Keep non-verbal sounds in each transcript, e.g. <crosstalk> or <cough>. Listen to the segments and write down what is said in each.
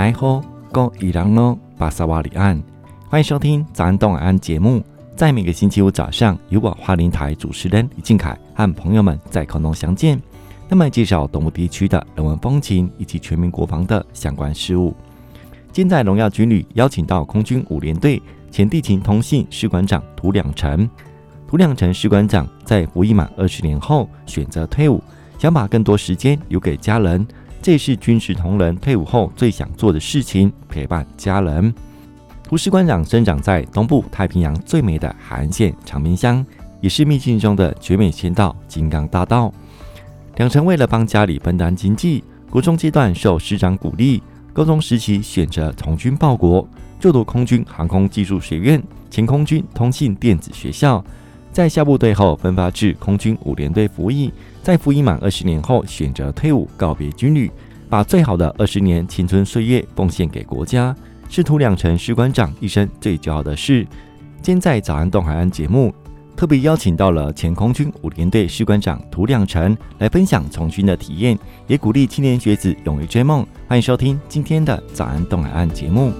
来后 go 伊朗诺巴萨瓦里安，欢迎收听早安东安节目。在每个星期五早上，由我花莲台主持人李靖凯和朋友们在空中相见，那么介绍东部地区的人文风情以及全民国防的相关事务。今在荣耀军旅邀请到空军五连队前地勤通信士官长涂两成。涂两成士官长在服役满二十年后选择退伍，想把更多时间留给家人。这也是军事同仁退伍后最想做的事情，陪伴家人。胡士官长生长在东部太平洋最美的海岸线长滨乡，也是秘境中的绝美仙道金刚大道。两成为了帮家里分担经济，国中阶段受师长鼓励，高中时期选择从军报国，就读空军航空技术学院、前空军通信电子学校。在下部队后分发至空军五联队服役。在服役满二十年后，选择退伍，告别军旅，把最好的二十年青春岁月奉献给国家，是涂两成士官长一生最骄傲的事。今在早安东海岸节目，特别邀请到了前空军五连队士官长涂亮成来分享从军的体验，也鼓励青年学子勇于追梦。欢迎收听今天的早安东海岸节目。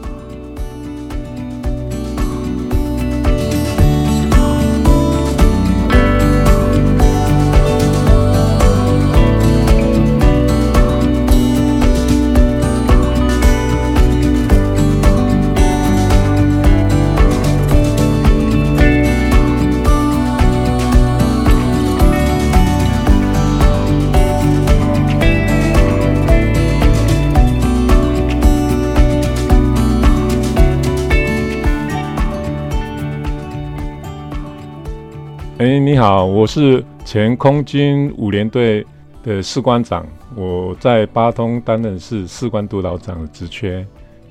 你好，我是前空军五联队的士官长，我在八通担任是士官督导长的职缺。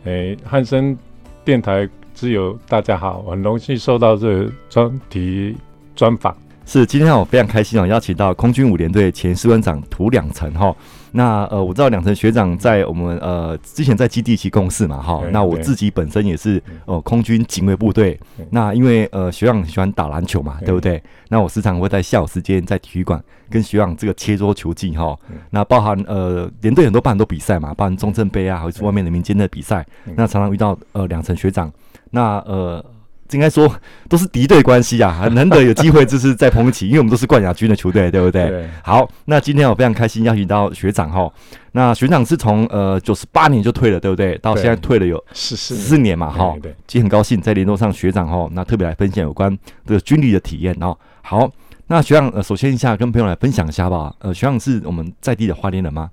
哎，汉森电台之友，大家好，很荣幸受到这个专题专访。是，今天我非常开心哦，邀请到空军五联队前士官长涂两层哈。那呃，我知道两成学长在我们呃之前在基地一起共事嘛哈。那我自己本身也是呃空军警卫部队。那因为呃学长很喜欢打篮球嘛，对不对？那我时常会在下午时间在体育馆跟学长这个切磋球技哈。那包含呃连队很多办很多比赛嘛，包含中正杯啊，或者是外面的民间的比赛。那常常遇到呃两成学长，那呃。应该说都是敌对关系啊，很难得有机会就是在碰一起，因为我们都是冠亚军的球队，对不对？对。好，那今天我非常开心邀请到学长哈。那学长是从呃九十八年就退了，对不对？到现在退了有十四年嘛，哈。对。今天很高兴在联络上学长哈，那特别来分享有关这个军旅的体验哦。好，那学长呃，首先一下跟朋友来分享一下吧。呃，学长是我们在地的花莲人吗？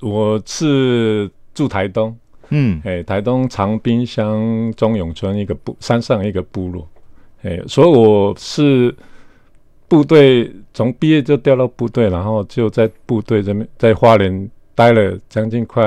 我是住台东。嗯，哎，台东长滨乡中永村一个部山上一个部落，哎，所以我是部队从毕业就调到部队，然后就在部队这边在花莲待了将近快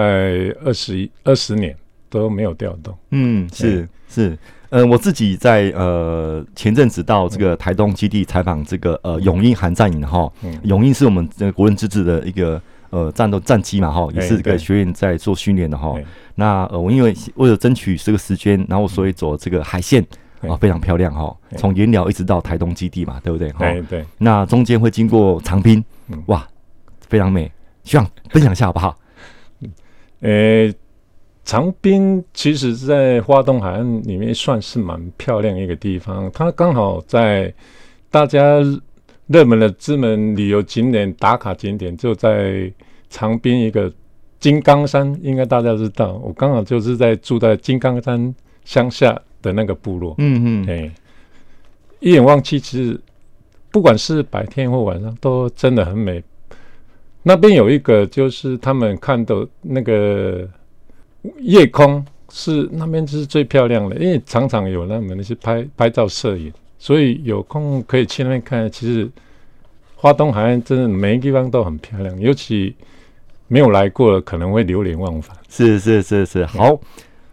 二十一二十年都没有调动。嗯，是是，嗯、呃，我自己在呃前阵子到这个台东基地采访这个呃永鹰航战营哈，永鹰是我们这个国人自治的一个。呃，战斗战机嘛，哈，也是这个学员在做训练的哈。那呃，我因为为了争取这个时间，然后所以走这个海线啊，非常漂亮哈。从盐寮一直到台东基地嘛，对不对？对对。那中间会经过长滨，哇，非常美。希望分享一下好不好？呃，长滨其实在花东海岸里面算是蛮漂亮一个地方，它刚好在大家。热门的知名旅游景点打卡景点就在长滨一个金刚山，应该大家知道。我刚好就是在住在金刚山乡下的那个部落。嗯嗯，哎，一眼望去，其实不管是白天或晚上都真的很美。那边有一个就是他们看的那个夜空是那边是最漂亮的，因为常常有那么那些拍拍照摄影。所以有空可以去那边看。其实花东海岸真的每一个地方都很漂亮，尤其没有来过的可能会流连忘返。是是是是，好。嗯、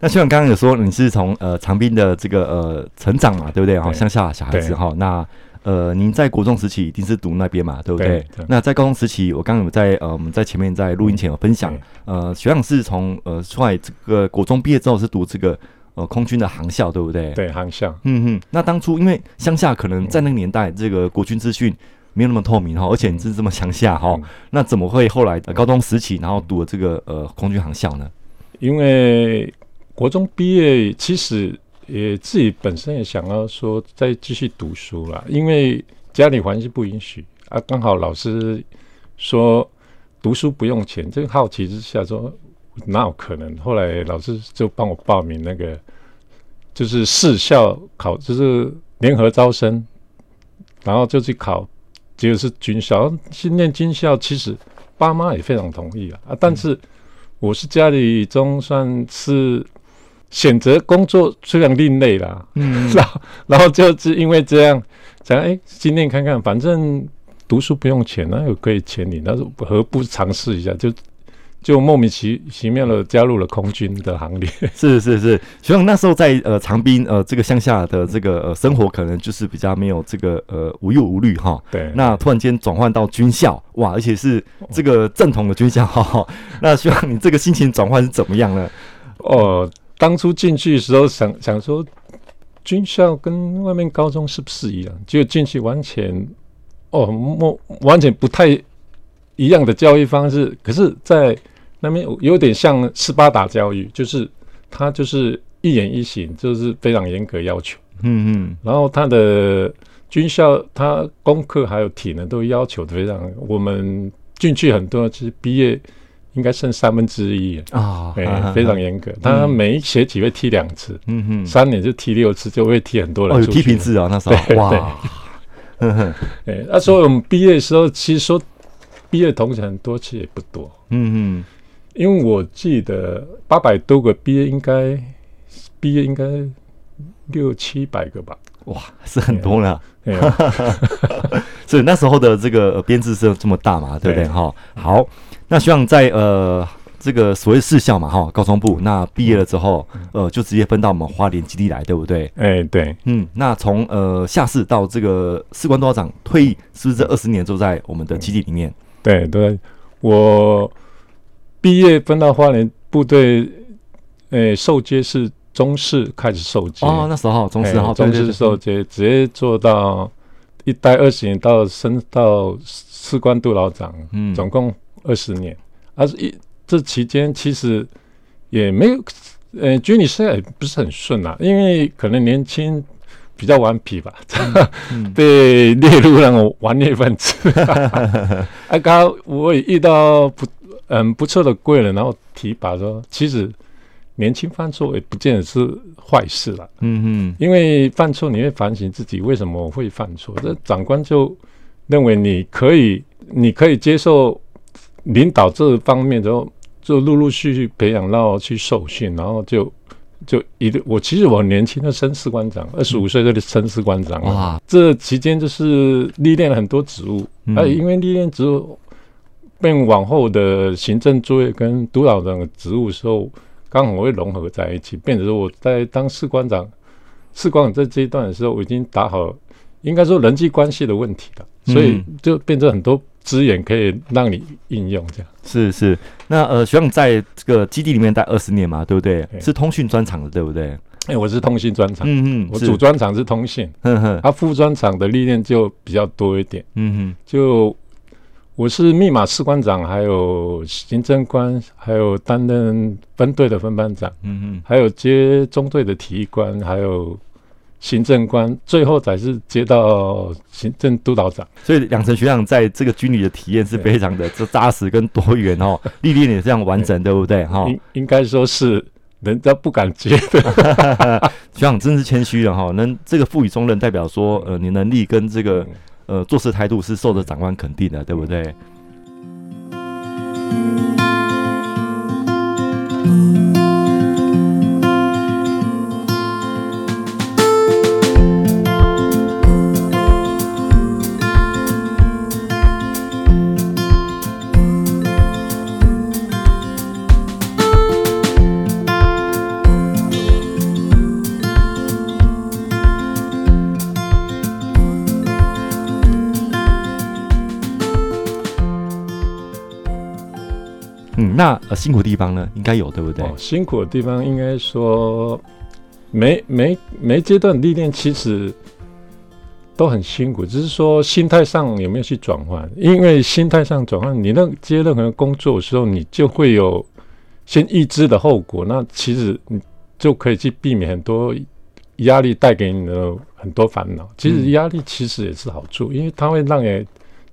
那像刚刚有说你是从呃长滨的这个呃成长嘛，对不对？哈，乡下小孩子哈。那呃，您在国中时期一定是读那边嘛，对不对，那在高中时期，我刚刚有在呃我们在前面在录音前有分享，呃，学长是从呃出来这个国中毕业之后是读这个。呃，空军的航校对不对？对，航校。嗯哼，那当初因为乡下可能在那个年代，这个国军资讯没有那么透明哈，而且你是这么乡下哈，那怎么会后来高中时期然后读了这个呃空军航校呢？因为国中毕业，其实也自己本身也想要说再继续读书啦，因为家里环境不允许啊。刚好老师说读书不用钱，这个好奇之下说哪有可能？后来老师就帮我报名那个，就是市校考，就是联合招生，然后就去考，结果是军校。去念军校，其实爸妈也非常同意啊，啊，但是。我是家里中算是选择工作虽然另类啦，嗯，<laughs> 然后然后就是因为这样，想哎，今天看看，反正读书不用钱，那又可以钱你，那何不尝试一下？就。就莫名其其妙的加入了空军的行列。是 <laughs> 是是，学长那时候在呃长滨呃这个乡下的这个呃生活，可能就是比较没有这个呃无忧无虑哈。对。那突然间转换到军校，哇，而且是这个正统的军校哈。那希望你这个心情转换是怎么样呢？哦，当初进去的时候想想说，军校跟外面高中是不是一样？就进去完全哦，莫完全不太一样的教育方式。可是，在那边有点像斯巴达教育，就是他就是一言一行就是非常严格要求，嗯嗯，然后他的军校，他功课还有体能都要求的非常，我们进去很多，其实毕业应该剩三分之一。啊，对，非常严格。他每一学期会踢两次，嗯哼，三年就踢六次，就会踢很多人。哦，有踢平制啊，那时候。哇，嗯哼，<laughs> 哎，那时候我们毕业的时候，其实说毕业同学很多，其实也不多，嗯哼。因为我记得八百多个毕业应该毕业应该六七百个吧，哇，是很多了。<laughs> 所以那时候的这个编制是这么大嘛，对不对？哈，好，那希望在呃这个所谓士校嘛，哈，高中部，那毕业了之后，呃，就直接分到我们花莲基地来，对不对？哎，对，嗯，那从呃下士到这个士官督导长退役，是不是这二十年都在我们的基地里面？对对，我。毕业分到花莲部队，诶、欸，受接是中士开始受接哦，那时候中士哈，中士受接，直接做到一待二十年，到升到士官督老长，嗯，总共二十年。而是一这期间其实也没有，呃、欸，军旅生涯也不是很顺啊，因为可能年轻比较顽皮吧，嗯、<laughs> 被列入那种顽劣分子。<laughs> 啊，刚我也遇到不。嗯，不错的贵人，然后提拔说，其实年轻犯错也不见得是坏事了。嗯哼，因为犯错你会反省自己为什么会犯错，这长官就认为你可以，你可以接受领导这方面，之后就陆陆续续培养到去受训，然后就就一个我其实我很年轻的升士官长，二十五岁就升士官长哇，这期间就是历练了很多职务，嗯、而因为历练职务。变往后的行政作业跟督导长的职务时候，刚好会融合在一起，变成说我在当士官长、士官长在这一段的时候，我已经打好应该说人际关系的问题了，所以就变成很多资源可以让你应用。这样、嗯、是是，那呃，学长在这个基地里面待二十年嘛，对不对？是通讯专场的，对不对？哎、欸，我是通讯专场，嗯嗯，我主专场是通信，嗯哼，他副专场的历练就比较多一点，嗯哼，就。我是密码士官长，还有行政官，还有担任分队的分班长，嗯嗯，还有接中队的体育官，还有行政官，最后才是接到行政督导长。所以两成学长在这个军旅的体验是非常的这扎实跟多元哦，历练也非常完整，对不对？哈，应应该说是人家不敢接的。<laughs> 学长真是谦虚了哈，能这个赋予重任，代表说呃，你能力跟这个。呃，做事态度是受着长官肯定的，对不对？那呃辛苦的地方呢，应该有对不对？辛苦的地方应该说，每每每阶段历练其实都很辛苦，只是说心态上有没有去转换。因为心态上转换，你那接任何工作的时候，你就会有先预知的后果，那其实你就可以去避免很多压力带给你的很多烦恼。其实压力其实也是好处，因为它会让你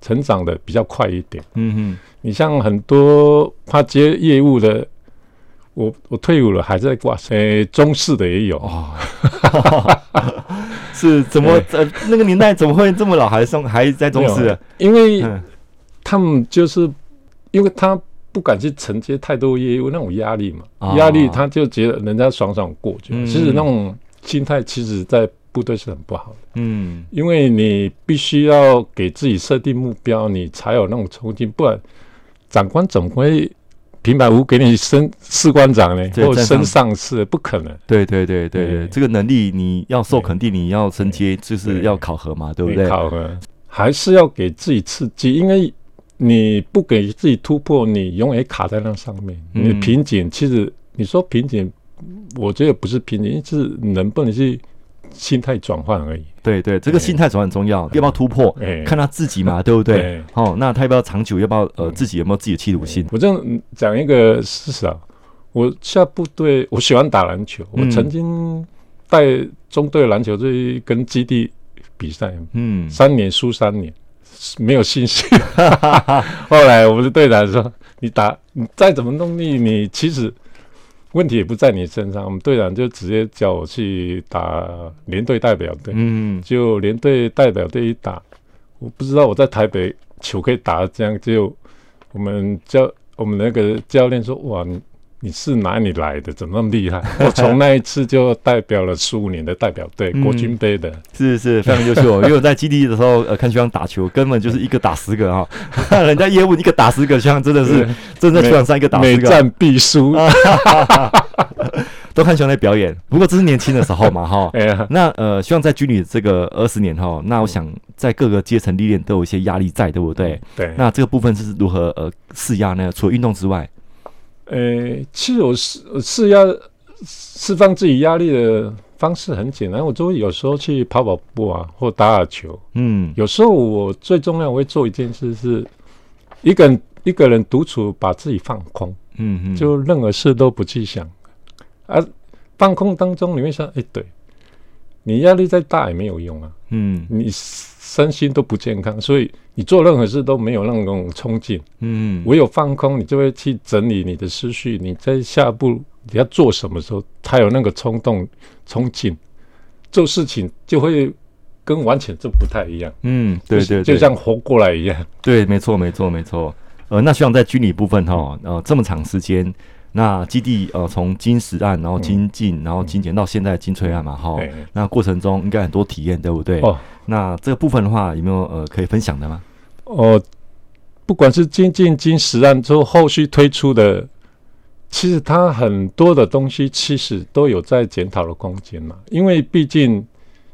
成长的比较快一点。嗯哼，你像很多他接业务的，我我退伍了还在挂，呃，中式的也有。哦、<laughs> 是怎么呃那个年代怎么会这么老还送还在中式？因为他们就是因为他。不敢去承接太多业务，那种压力嘛，压力他就觉得人家爽爽过去。其实那种心态，其实在部队是很不好的。嗯，因为你必须要给自己设定目标，你才有那种冲劲。不然长官怎么会平白无故给你升士官长呢？或升上士？不可能。对对对对对，这个能力你要受肯定，你要升阶就是要考核嘛，对不对？考核还是要给自己刺激，因为。你不给自己突破，你永远卡在那上面。你瓶颈，其实你说瓶颈，我觉得不是瓶颈，是能不能去心态转换而已。对对，这个心态转换很重要，要不要突破？看他自己嘛，对不对？哦，那他要不要长久？要不要呃，自己有没有自己的企图心？我这样讲一个事实啊，我下部队，我喜欢打篮球，我曾经带中队篮球队跟基地比赛，嗯，三年输三年。没有信心。<laughs> 后来我们的队长说：“你打，你再怎么努力，你其实问题也不在你身上。”我们队长就直接叫我去打连队代表队。嗯，就连队代表队一打，我不知道我在台北球可以打得这样。就我们教我们那个教练说：“哇！”你是哪里来的？怎么那么厉害？<laughs> 我从那一次就代表了十五年的代表队，国军杯的，是是非常优秀。因为我在基地的时候，呃，看学长打球，根本就是一个打十个啊！<laughs> 人家业务一个打十个，学长真的是真的在球场上一个打十个，每战必输。<laughs> 都看学长在表演，不过这是年轻的时候嘛，哈。那呃，希望在军旅这个二十年哈，那我想在各个阶层历练都有一些压力在，对不对？对。那这个部分是如何呃释压呢？除了运动之外。呃、欸，其实我释释压释放自己压力的方式很简单，我就会有时候去跑跑步啊，或打打球。嗯，有时候我最重要我会做一件事，是一个人一个人独处，把自己放空。嗯嗯，就任何事都不去想，啊，放空当中你会想，哎、欸，对，你压力再大也没有用啊。嗯，你。身心都不健康，所以你做任何事都没有那种冲劲。嗯，唯有放空，你就会去整理你的思绪。你在下一步你要做什么时候，才有那个冲动、冲劲，做事情就会跟完全就不太一样。嗯，对对，对，就像活过来一样。对，没错，没错，没错。呃，那希望在军旅部分哈，呃，这么长时间。那基地呃，从金石案，然后金进，然后金检到现在金翠案嘛，哈、嗯。那过程中应该很多体验，对不对？哦。那这个部分的话，有没有呃可以分享的吗？哦，不管是金进、金石案之后后续推出的，其实它很多的东西其实都有在检讨的空间嘛。因为毕竟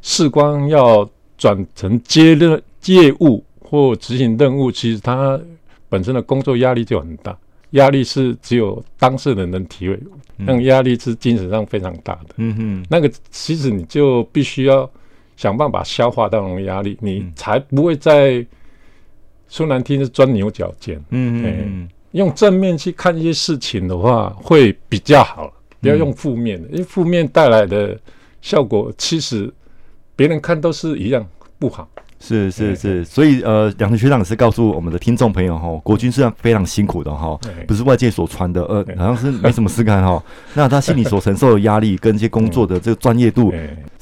士官要转成接任业务或执行任务，其实它本身的工作压力就很大。压力是只有当事人能体会，那种压力是精神上非常大的。嗯哼，那个其实你就必须要想办法消化到那种压力，你才不会在说难听是钻牛角尖。嗯嗯，用正面去看一些事情的话会比较好，不要用负面的，因为负面带来的效果其实别人看都是一样不好。是是是，所以呃，两位学长也是告诉我们的听众朋友哈，国军是非常辛苦的哈，不是外界所传的，呃，好像是没什么事干哈。<laughs> 那他心里所承受的压力跟一些工作的这个专业度，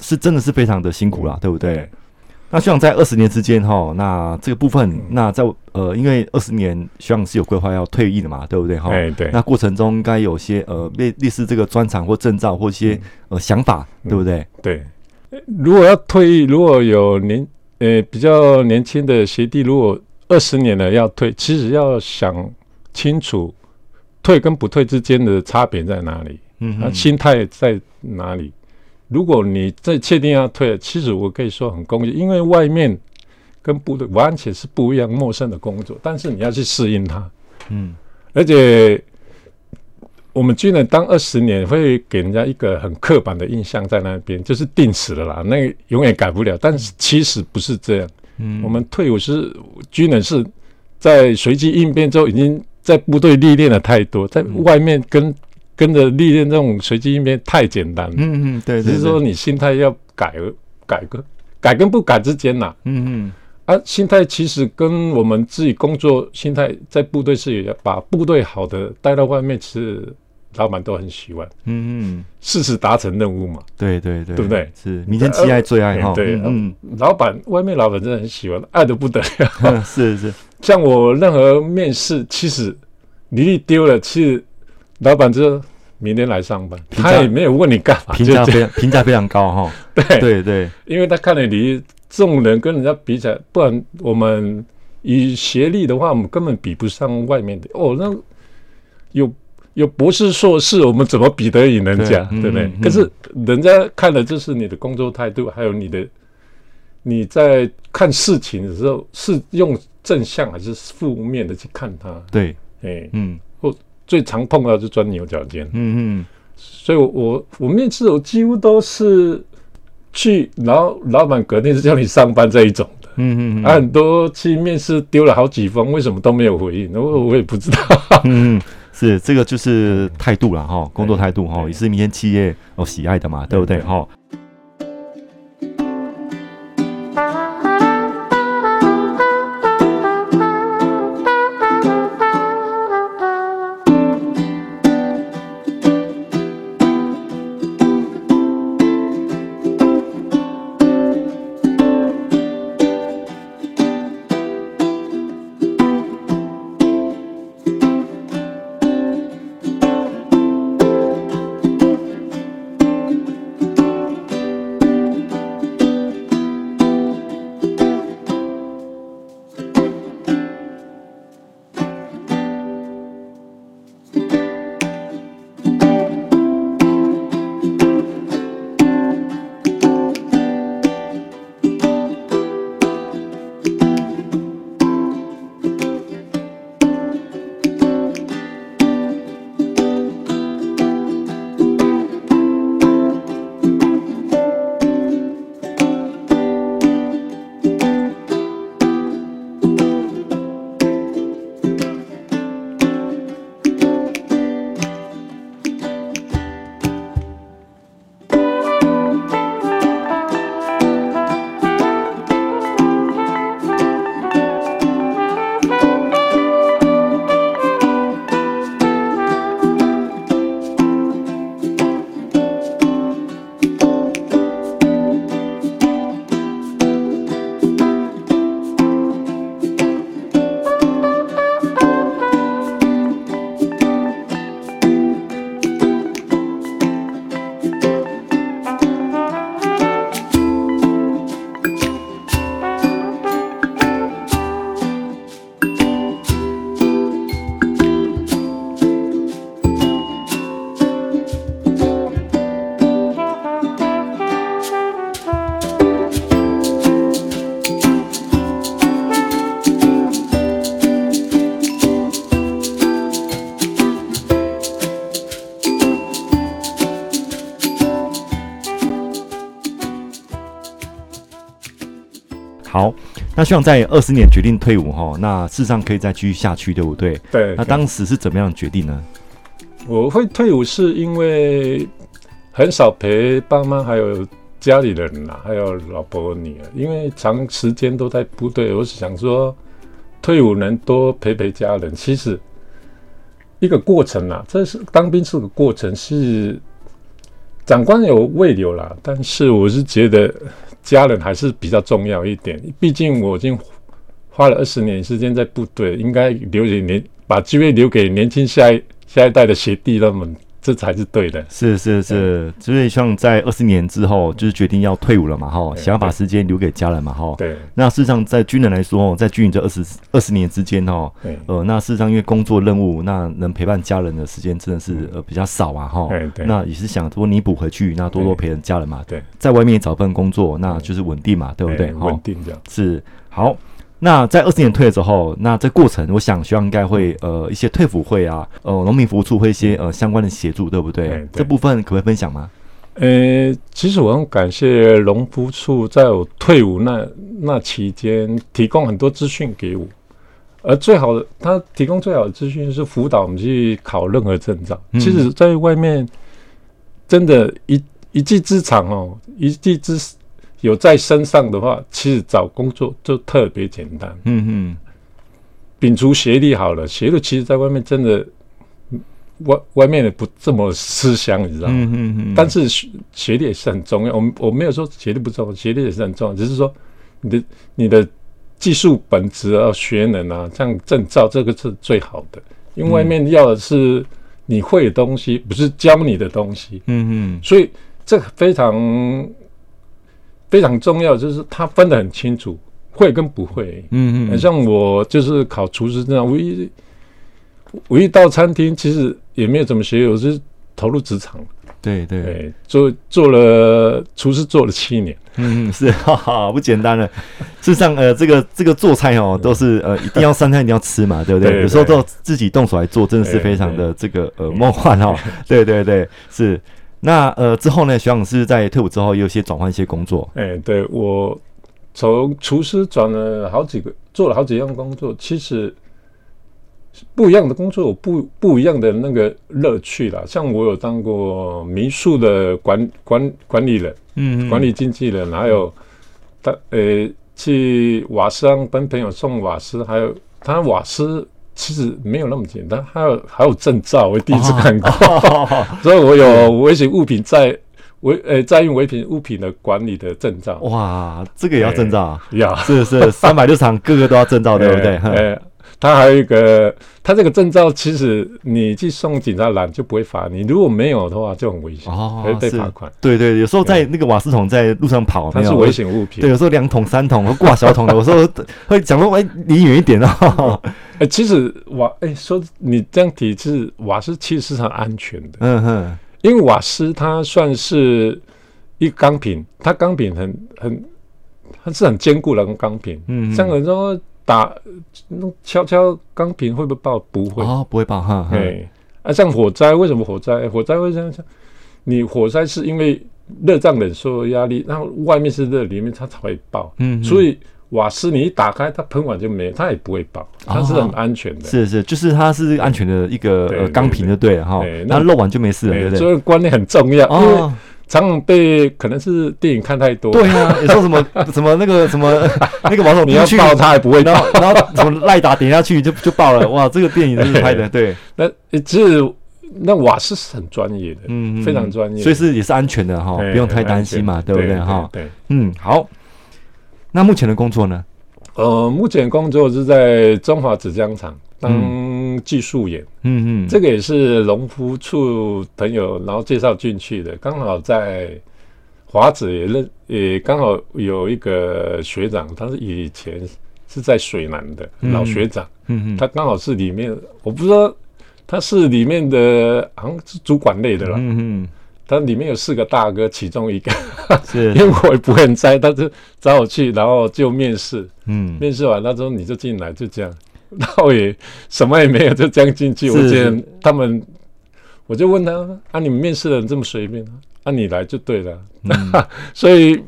是真的是非常的辛苦啦，对不对？那学长在二十年之间哈，那这个部分，那在呃，因为二十年学长是有规划要退役的嘛，对不对哈？对。那过程中应该有些呃类类似这个专长或证照或一些呃想法，对不对？对。如果要退役，如果有您。呃、欸，比较年轻的学弟，如果二十年了要退，其实要想清楚退跟不退之间的差别在哪里，嗯，啊，心态在哪里？如果你再确定要退，其实我可以说很恭喜，因为外面跟部队完全是不一样、陌生的工作，但是你要去适应它，嗯，而且。我们军人当二十年，会给人家一个很刻板的印象在那边，就是定死了啦，那个永远改不了。但是其实不是这样。嗯，我们退伍是军人，是在随机应变之后，已经在部队历练了太多，在外面跟跟着历练这种随机应变太简单了。嗯嗯，对，只是说你心态要改，改个改跟不改之间呐。嗯嗯。啊，心态其实跟我们自己工作心态，在部队是也把部队好的带到外面，其实老板都很喜欢。嗯嗯，事实达成任务嘛。对对对，对不对？是明天最爱最爱哈。对，嗯，老板外面老板真的很喜欢，爱得不得了。<laughs> 是是，像我任何面试，其实履历丢了，其实老板就明天来上班，他也没有问你干嘛，评价非常评价非常高哈。<laughs> 对对对，因为他看了你。这种人跟人家比起来，不然我们以学历的话，我们根本比不上外面的哦。那有有博士硕士，我们怎么比得赢人家？对，对不对？嗯嗯、可是人家看的就是你的工作态度，还有你的你在看事情的时候是用正向还是负面的去看它？对，哎、欸，嗯，我最常碰到就钻牛角尖。嗯嗯，所以我我我面试我几乎都是。去，然后老板肯定是叫你上班这一种的，嗯嗯，嗯。啊，很多去面试丢了好几封，为什么都没有回应？我我也不知道。嗯，<laughs> 是这个就是态度了哈，工作态度哈，也是明天企业哦喜爱的嘛，对不对？哈？好，那希望在二十年决定退伍哈，那事实上可以再继续下去，对不对？对。那当时是怎么样决定呢？我会退伍是因为很少陪爸妈，还有家里人呐，还有老婆女儿，因为长时间都在部队，我是想说退伍能多陪陪家人。其实一个过程啊，这是当兵是个过程，是长官有慰留啦，但是我是觉得。家人还是比较重要一点，毕竟我已经花了二十年时间在部队，应该留给年，把机会留给年轻下一下一代的学弟他们，这才是对的。是是是，所以像在二十年之后，就是决定要退伍了嘛，哈，想要把时间留给家人嘛，哈。对。那事实上，在军人来说，在军营这二十二十年之间，哈，呃，那事实上因为工作任务，那能陪伴家人的时间真的是呃比较少啊，哈。对。那也是想多弥补回去，那多多陪人家人嘛。对。在外面找份工作，那就是稳定嘛，对不对？稳定这样。是。好。那在二十年退了之后，那这过程，我想学校应该会呃一些退辅会啊，呃农民服务处会一些呃相关的协助，对不对？对对，这部分可不可以分享吗？呃，其实我很感谢农夫处在我退伍那那期间提供很多资讯给我而最好的，他提供最好的资讯是辅导我们去考任何证照。嗯、其实，在外面真的一，一一技之长哦，一技之有在身上的话，其实找工作就特别简单。嗯嗯，摒除学历好了，学历其实在外面真的外外面的不这么吃香，你知道吗？嗯嗯嗯。但是学学历也是很重要。我我没有说学历不重要，学历也是很重要，只是说你的你的。技术本质啊，学能啊，像证照这个是最好的，因为外面要的是你会的东西，不是教你的东西。嗯嗯，所以这个非常非常重要，就是他分得很清楚，会跟不会。嗯嗯，像我就是考厨师这样，我一我一到餐厅，其实也没有怎么学，我是投入职场。对对，对，做做了厨师做了七年，嗯，是 <laughs> 哈哈，不简单了。事实上，呃，这个这个做菜哦，都是呃一定要三餐一定要吃嘛，<laughs> 对不对？对对对，有时候都自己动手来做，真的是非常的这个呃梦幻哦。对 <laughs> 对对，是。那呃之后呢，徐长是在退伍之后有些转换一些工作。哎，对，我从厨师转了好几个，做了好几样工作，其实。不一样的工作有不不一样的那个乐趣啦。像我有当过民宿的管管管理人，嗯，管理经纪人，还有他呃去瓦斯行帮朋友送瓦斯，还有他瓦斯其实没有那么简单，还有还有证照，我第一次看过，<laughs> 所以我有危险物品在危呃在用危险物品的管理的证照。哇，这个也要证照啊？要，是是，三百六十行，个个都要证照，对不对？<laughs> 哎。他还有一个，他这个证照其实你去送警察栏就不会罚你，如果没有的话就很危险，哦，会被罚款。对对，有时候在那个瓦斯桶在路上跑，它是危险物品。对，有时候两桶三桶挂小桶的，有时候会讲说，哎，离远一点哦。哎，其实瓦，哎，说你这样提，其实瓦斯其实是很安全的。嗯哼，因为瓦斯它算是一个钢瓶，它钢瓶很很，它是很坚固的钢瓶。嗯，像很多。打弄敲敲钢瓶会不会爆？不会哦，不会爆哈。哎，啊，像火灾，为什么火灾？火灾会这样讲，你火灾是因为热胀冷缩压力，然后外面是热，里面它才会爆。嗯，所以瓦斯你一打开，它喷完就没，它也不会爆，它是很安全的。是是，就是它是安全的一个钢瓶就对了哈。那漏完就没事了，对不对？所以观念很重要。哦。常常被可能是电影看太多，对啊，<laughs> 你说什么什么那个什么 <laughs> 那个王总，你要爆他也不会，然后然后什么赖打点下去 <laughs> 就就爆了，哇，这个电影真是拍的，对，那其实那瓦斯是很专业的，嗯，非常专业，所以是也是安全的哈，不用太担心嘛，对不对？哈？对，嗯，好，那目前的工作呢？呃，目前工作是在中华纸浆厂。当技术员，嗯嗯，这个也是农夫处朋友然后介绍进去的，刚好在华子也认，也刚好有一个学长，他是以前是在水南的老学长，嗯嗯，他刚好是里面，我不知道他是里面的，好像是主管类的了，嗯嗯，他里面有四个大哥，其中一个，是，<laughs> 因为我也不会猜，他就找我去，然后就面试，嗯，面试完他说你就进来，就这样。然后也什么也没有，就这样进去。我见他们，我就问他：“啊，你们面试的人这么随便啊？啊，你来就对了。嗯” <laughs> 所以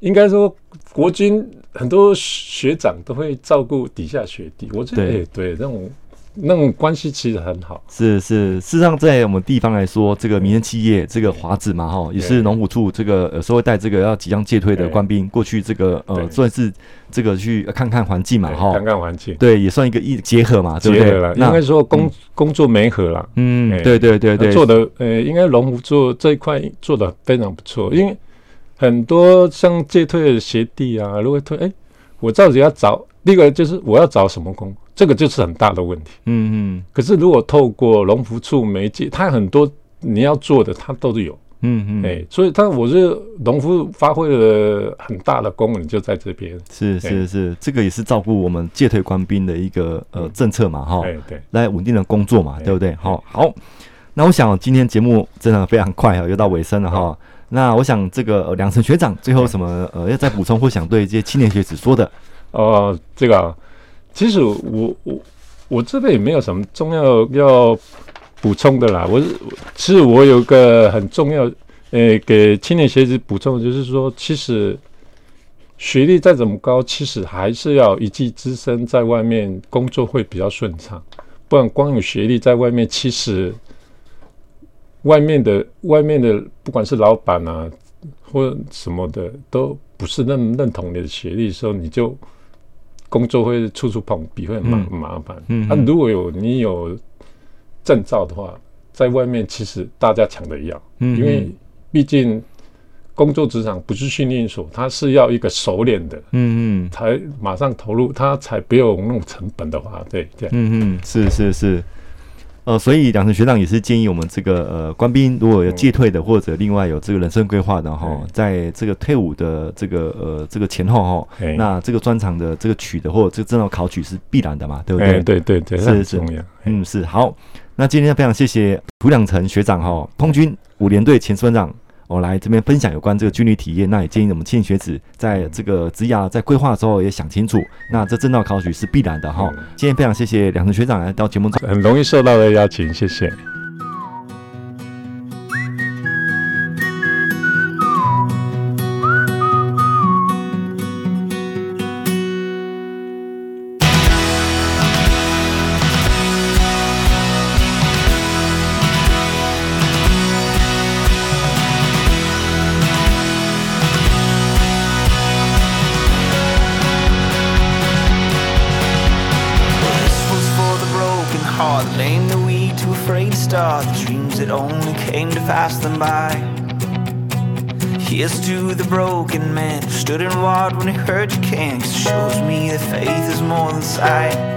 应该说，国军很多学长都会照顾底下学弟。我觉得也，对那种。那种关系其实很好，是是，事实上在我们地方来说，这个民间企业，这个华子嘛，哈，也是农虎处这个有时候会带这个要即将戒退的官兵过去，这个呃算是这个去看看环境嘛，哈，看看环境，对，也算一个一结合嘛，对不对？应该说工工作媒合了，嗯，对对对对，做的呃，应该农福做这一块做的非常不错，因为很多像届退的学弟啊，如果退，哎，我到底要找，第一个就是我要找什么工？这个就是很大的问题。嗯嗯。可是如果透过农福处媒介，它很多你要做的，它都是有。嗯嗯。哎，所以它我觉得农福发挥了很大的功能，就在这边。是是是，这个也是照顾我们戒退官兵的一个呃政策嘛，哈。对对。来稳定的工作嘛，对不对？好，好。那我想今天节目真的非常快啊，又到尾声了哈。那我想这个梁成学长最后什么呃要再补充或想对这些青年学子说的？哦，这个。其实我我我这边也没有什么重要要补充的啦。我其实我有个很重要，呃，给青年学子补充就是说，其实学历再怎么高，其实还是要一技之身，在外面工作会比较顺畅。不然光有学历在外面，其实外面的外面的不管是老板啊或什么的，都不是那么认同你的学历的时候，你就工作会处处碰壁，会很麻麻烦。嗯，那、如果有你有证照的话，在外面其实大家抢着要，嗯，因为毕竟。工作职场不是训练所，它是要一个熟练的，嗯嗯，才马上投入，它才不用那种成本的话，对，这样，嗯嗯，是是是，呃，所以两成学长也是建议我们这个呃官兵如果有戒退的，或者另外有这个人生规划的哈，嗯、在这个退伍的这个呃这个前后哈，嗯、那这个专长的这个取得或者这个证照考取是必然的嘛，对不对？对对对，是是重要，嗯是好，那今天非常谢谢涂两成学长哈，空军五连队前师团长。我来这边分享有关这个军旅体验，那也建议我们青年学子在这个职涯在规划的时候也想清楚，那这正道考取是必然的哈。今天非常谢谢两成学长来到节目中，很容易受到的邀请，谢谢。Them by. Here's to the broken man who stood and walked when he heard you can't. Cause it shows me that faith is more than sight.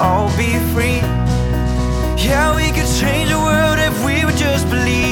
All be free. Yeah, we could change the world if we would just believe.